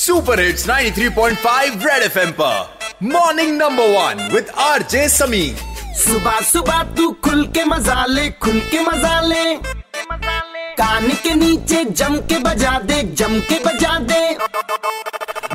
Super hits 93.5 Red FM पर। Morning number one with RJ Sameer सुबह सुबह तू खुल के मज़ा ले खुल के मज़ा ले। कान के नीचे जम के बजा दे जम के बजा दे।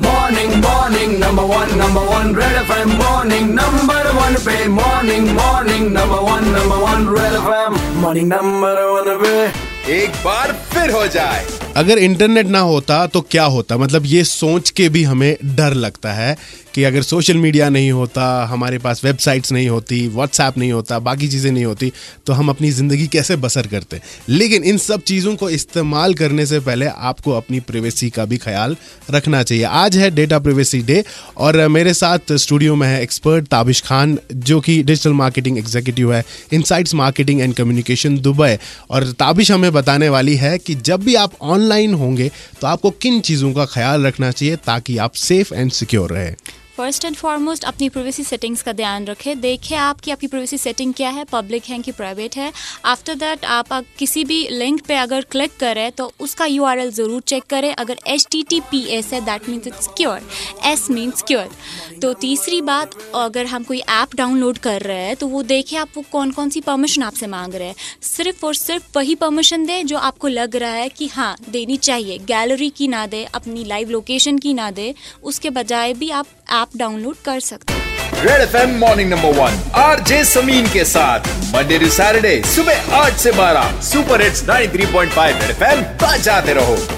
Morning morning number one number one Red FM morning number one पे morning morning number one number one Red FM morning number one पे। एक बार फिर हो जाए। अगर इंटरनेट ना होता तो क्या होता? मतलब ये सोच के भी हमें डर लगता है कि अगर सोशल मीडिया नहीं होता, हमारे पास वेबसाइट्स नहीं होती, व्हाट्सएप नहीं होता, बाकी चीज़ें नहीं होती तो हम अपनी ज़िंदगी कैसे बसर करते? लेकिन इन सब चीज़ों को इस्तेमाल करने से पहले आपको अपनी प्रिवेसी का भी ख्याल रखना चाहिए। आज है डेटा प्रिवेसी डे और मेरे साथ स्टूडियो में है एक्सपर्ट ताबिश खान, जो कि डिजिटल मार्केटिंग एग्जीक्यूटिव है Insights marketing and communication Dubai. और ताबिश हमें बताने वाली है कि जब भी आप ऑनलाइन होंगे तो आपको किन चीज़ों का ख्याल रखना चाहिए ताकि आप सेफ़ एंड सिक्योर रहे? फ़र्स्ट एंड फॉरमोस्ट अपनी प्राइवेसी सेटिंग्स का ध्यान रखें। देखें आपकी आपकी प्राइवेसी सेटिंग क्या है पब्लिक है कि प्राइवेट है। आफ्टर दैट आप किसी भी लिंक पे अगर क्लिक करें तो उसका यूआरएल ज़रूर चेक करें। अगर H T T P S है that means it's secure S means secure तो तीसरी बात, अगर हम कोई ऐप डाउनलोड कर रहे हैं तो वो देखें आप वो कौन कौन सी परमिशन आपसे मांग रहे हैं। सिर्फ़ और सिर्फ़ वही परमिशन दें, जो आपको लग रहा है कि हाँ देनी चाहिए। गैलरी की ना दे, अपनी लाइव लोकेशन की ना दे। उसके बजाय भी आप ऐप डाउनलोड कर सकते हैं। Red F M morning number one R J Sameen के साथ। मंडे टू सैटरडे सुबह आठ से बारह सुपर हिट्स 93.5 रेड एफएम बजाते रहो।